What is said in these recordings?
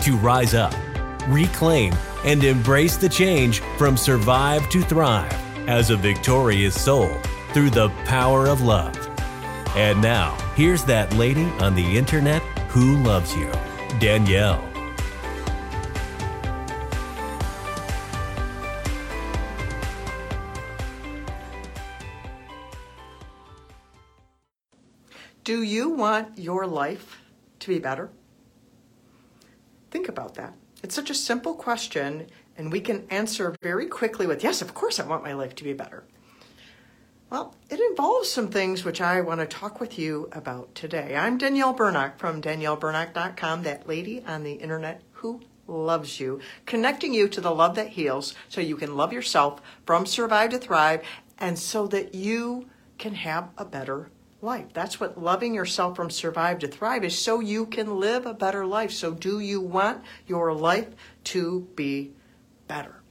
to rise up, reclaim, and embrace the change from survive to thrive as a victorious soul through the power of love. And now, here's that lady on the internet who loves you, Danielle. Do you want your life to be better? Think about that. It's such a simple question, and we can answer very quickly with, Yes, of course, I want my life to be better. Well, it involves some things which I want to talk with you about today. I'm Danielle Bernock from DanielleBernock.com, that lady on the internet who loves you, connecting you to the love that heals so you can love yourself from survive to thrive and so that you can have a better life. That's what loving yourself from survive to thrive is so you can live a better life. So, do you want your life to be better?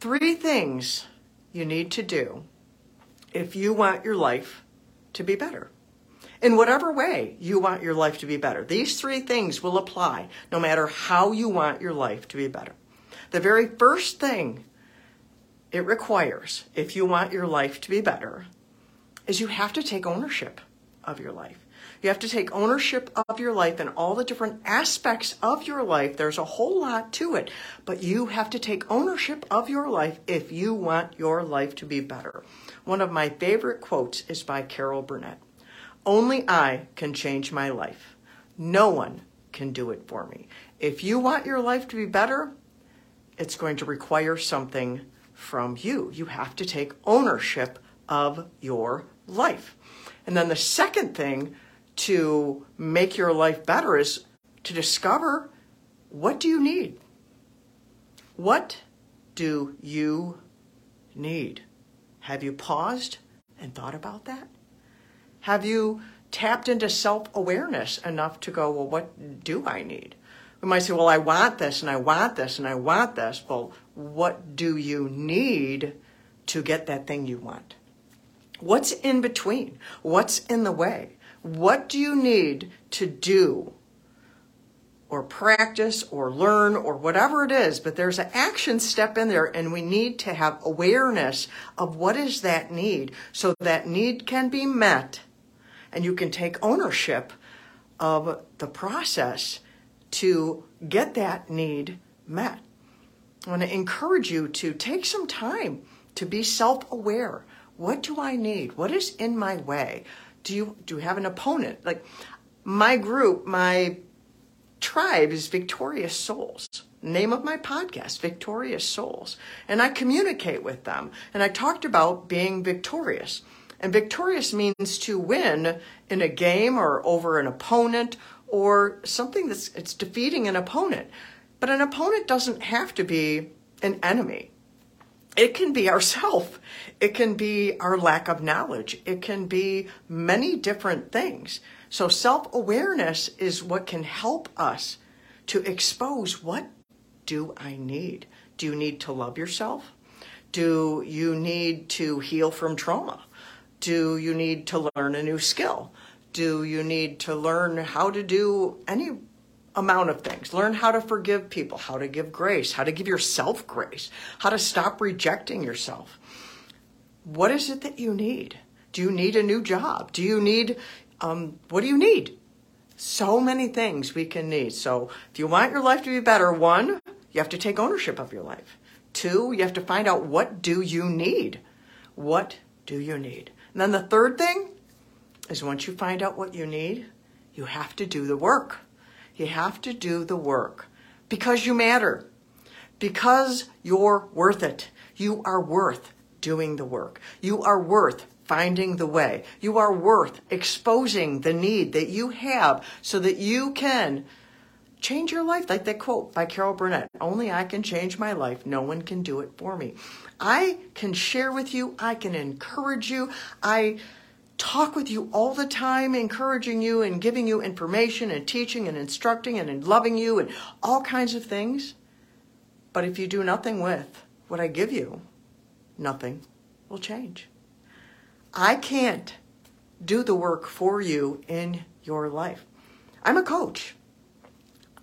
Three things you need to do if you want your life to be better. In whatever way you want your life to be better, these three things will apply no matter how you want your life to be better. The very first thing it requires, if you want your life to be better, is you have to take ownership of your life. You have to take ownership of your life and all the different aspects of your life. There's a whole lot to it, but you have to take ownership of your life if you want your life to be better. One of my favorite quotes is by Carol Burnett Only I can change my life. No one can do it for me. If you want your life to be better, it's going to require something from you. You have to take ownership of your life. And then the second thing to make your life better is to discover what do you need? What do you need? Have you paused and thought about that? Have you tapped into self awareness enough to go, well, what do I need? We might say, well, I want this and I want this and I want this. Well, what do you need to get that thing you want? What's in between? What's in the way? What do you need to do or practice or learn or whatever it is? But there's an action step in there, and we need to have awareness of what is that need so that need can be met and you can take ownership of the process to get that need met. I want to encourage you to take some time to be self aware what do I need? What is in my way? Do you do you have an opponent? Like my group, my tribe is Victorious Souls. Name of my podcast, Victorious Souls. And I communicate with them. And I talked about being victorious. And victorious means to win in a game or over an opponent or something that's it's defeating an opponent. But an opponent doesn't have to be an enemy. It can be ourself. It can be our lack of knowledge. It can be many different things. So self awareness is what can help us to expose what do I need? Do you need to love yourself? Do you need to heal from trauma? Do you need to learn a new skill? Do you need to learn how to do any amount of things. Learn how to forgive people, how to give grace, how to give yourself grace, how to stop rejecting yourself. What is it that you need? Do you need a new job? Do you need, um, what do you need? So many things we can need. So if you want your life to be better, one, you have to take ownership of your life. Two, you have to find out what do you need? What do you need? And then the third thing is once you find out what you need, you have to do the work. You have to do the work because you matter, because you're worth it. You are worth doing the work. You are worth finding the way. You are worth exposing the need that you have so that you can change your life. Like that quote by Carol Burnett Only I can change my life. No one can do it for me. I can share with you, I can encourage you. I talk with you all the time, encouraging you and giving you information and teaching and instructing and loving you and all kinds of things. But if you do nothing with what I give you, nothing will change. I can't do the work for you in your life. I'm a coach.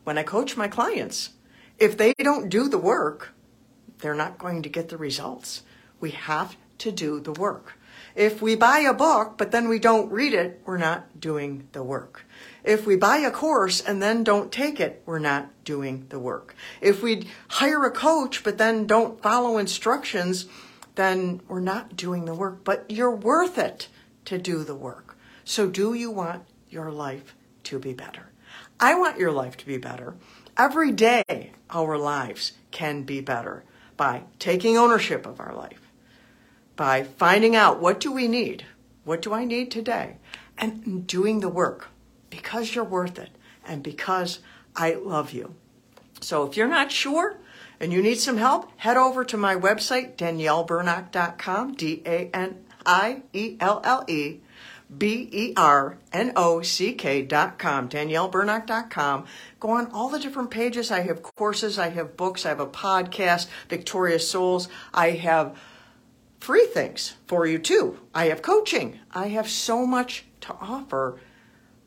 When I coach my clients, if they don't do the work, they're not going to get the results. We have to do the work. If we buy a book but then we don't read it, we're not doing the work. If we buy a course and then don't take it, we're not doing the work. If we hire a coach but then don't follow instructions, then we're not doing the work. But you're worth it to do the work. So, do you want your life to be better? I want your life to be better. Every day, our lives can be better by taking ownership of our life, by finding out what do we need? What do I need today? And doing the work because you're worth it and because I love you. So if you're not sure and you need some help, head over to my website, daniellebernock.com, D A N I E L L E B E R N O C dot com. Go on all the different pages. I have courses, I have books, I have a podcast, Victorious Souls. I have free things for you too. I have coaching. I have so much to offer,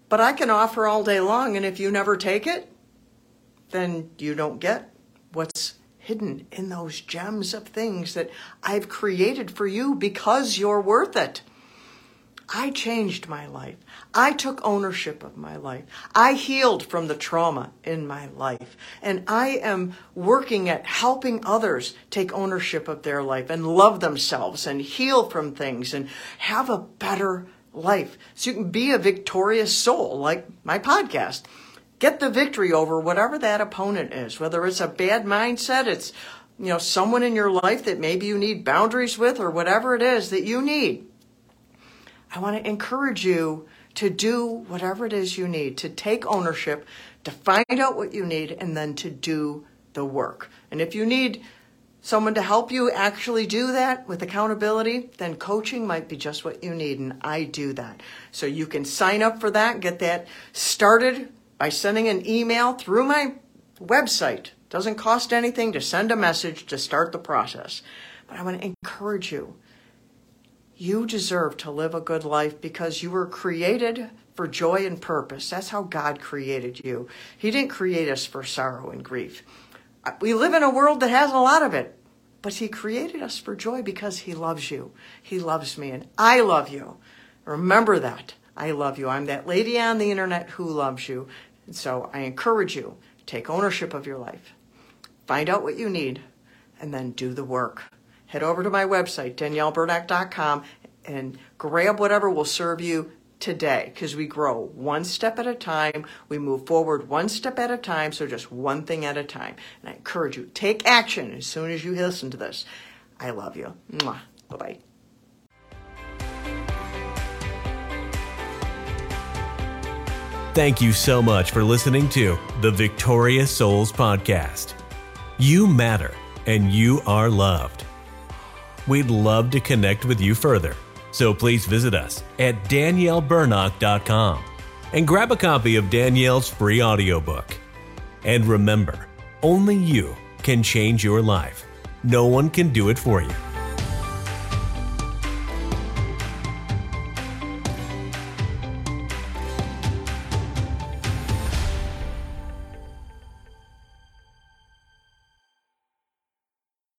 but I can offer all day long. And if you never take it, then you don't get what's hidden in those gems of things that I've created for you because you're worth it. I changed my life. I took ownership of my life. I healed from the trauma in my life. And I am working at helping others take ownership of their life and love themselves and heal from things and have a better life. So you can be a victorious soul, like my podcast. Get the victory over whatever that opponent is, whether it's a bad mindset, it's you know someone in your life that maybe you need boundaries with or whatever it is that you need I want to encourage you to do whatever it is you need, to take ownership, to find out what you need, and then to do the work. And if you need someone to help you actually do that with accountability, then coaching might be just what you need. And I do that. So you can sign up for that, get that started by sending an email through my website. Doesn't cost anything to send a message to start the process. But I want to encourage you you deserve to live a good life because you were created for joy and purpose. That's how God created you. He didn't create us for sorrow and grief. We live in a world that has a lot of it, but He created us for joy because He loves you. He loves me, and I love you. Remember that. I love you. I'm that lady on the internet who loves you. And so I encourage you take ownership of your life. Find out what you need and then do the work head over to my website, daniellebernock.com, and grab whatever will serve you today because we grow one step at a time. We move forward one step at a time, so just one thing at a time. And I encourage you, take action as soon as you listen to this. I love you. Bye bye. Thank you so much for listening to the Victorious Souls Podcast. You matter and you are loved. We'd love to connect with you further. So please visit us at daniellebernock.com and grab a copy of Danielle's free audiobook. And remember, only you can change your life. No one can do it for you.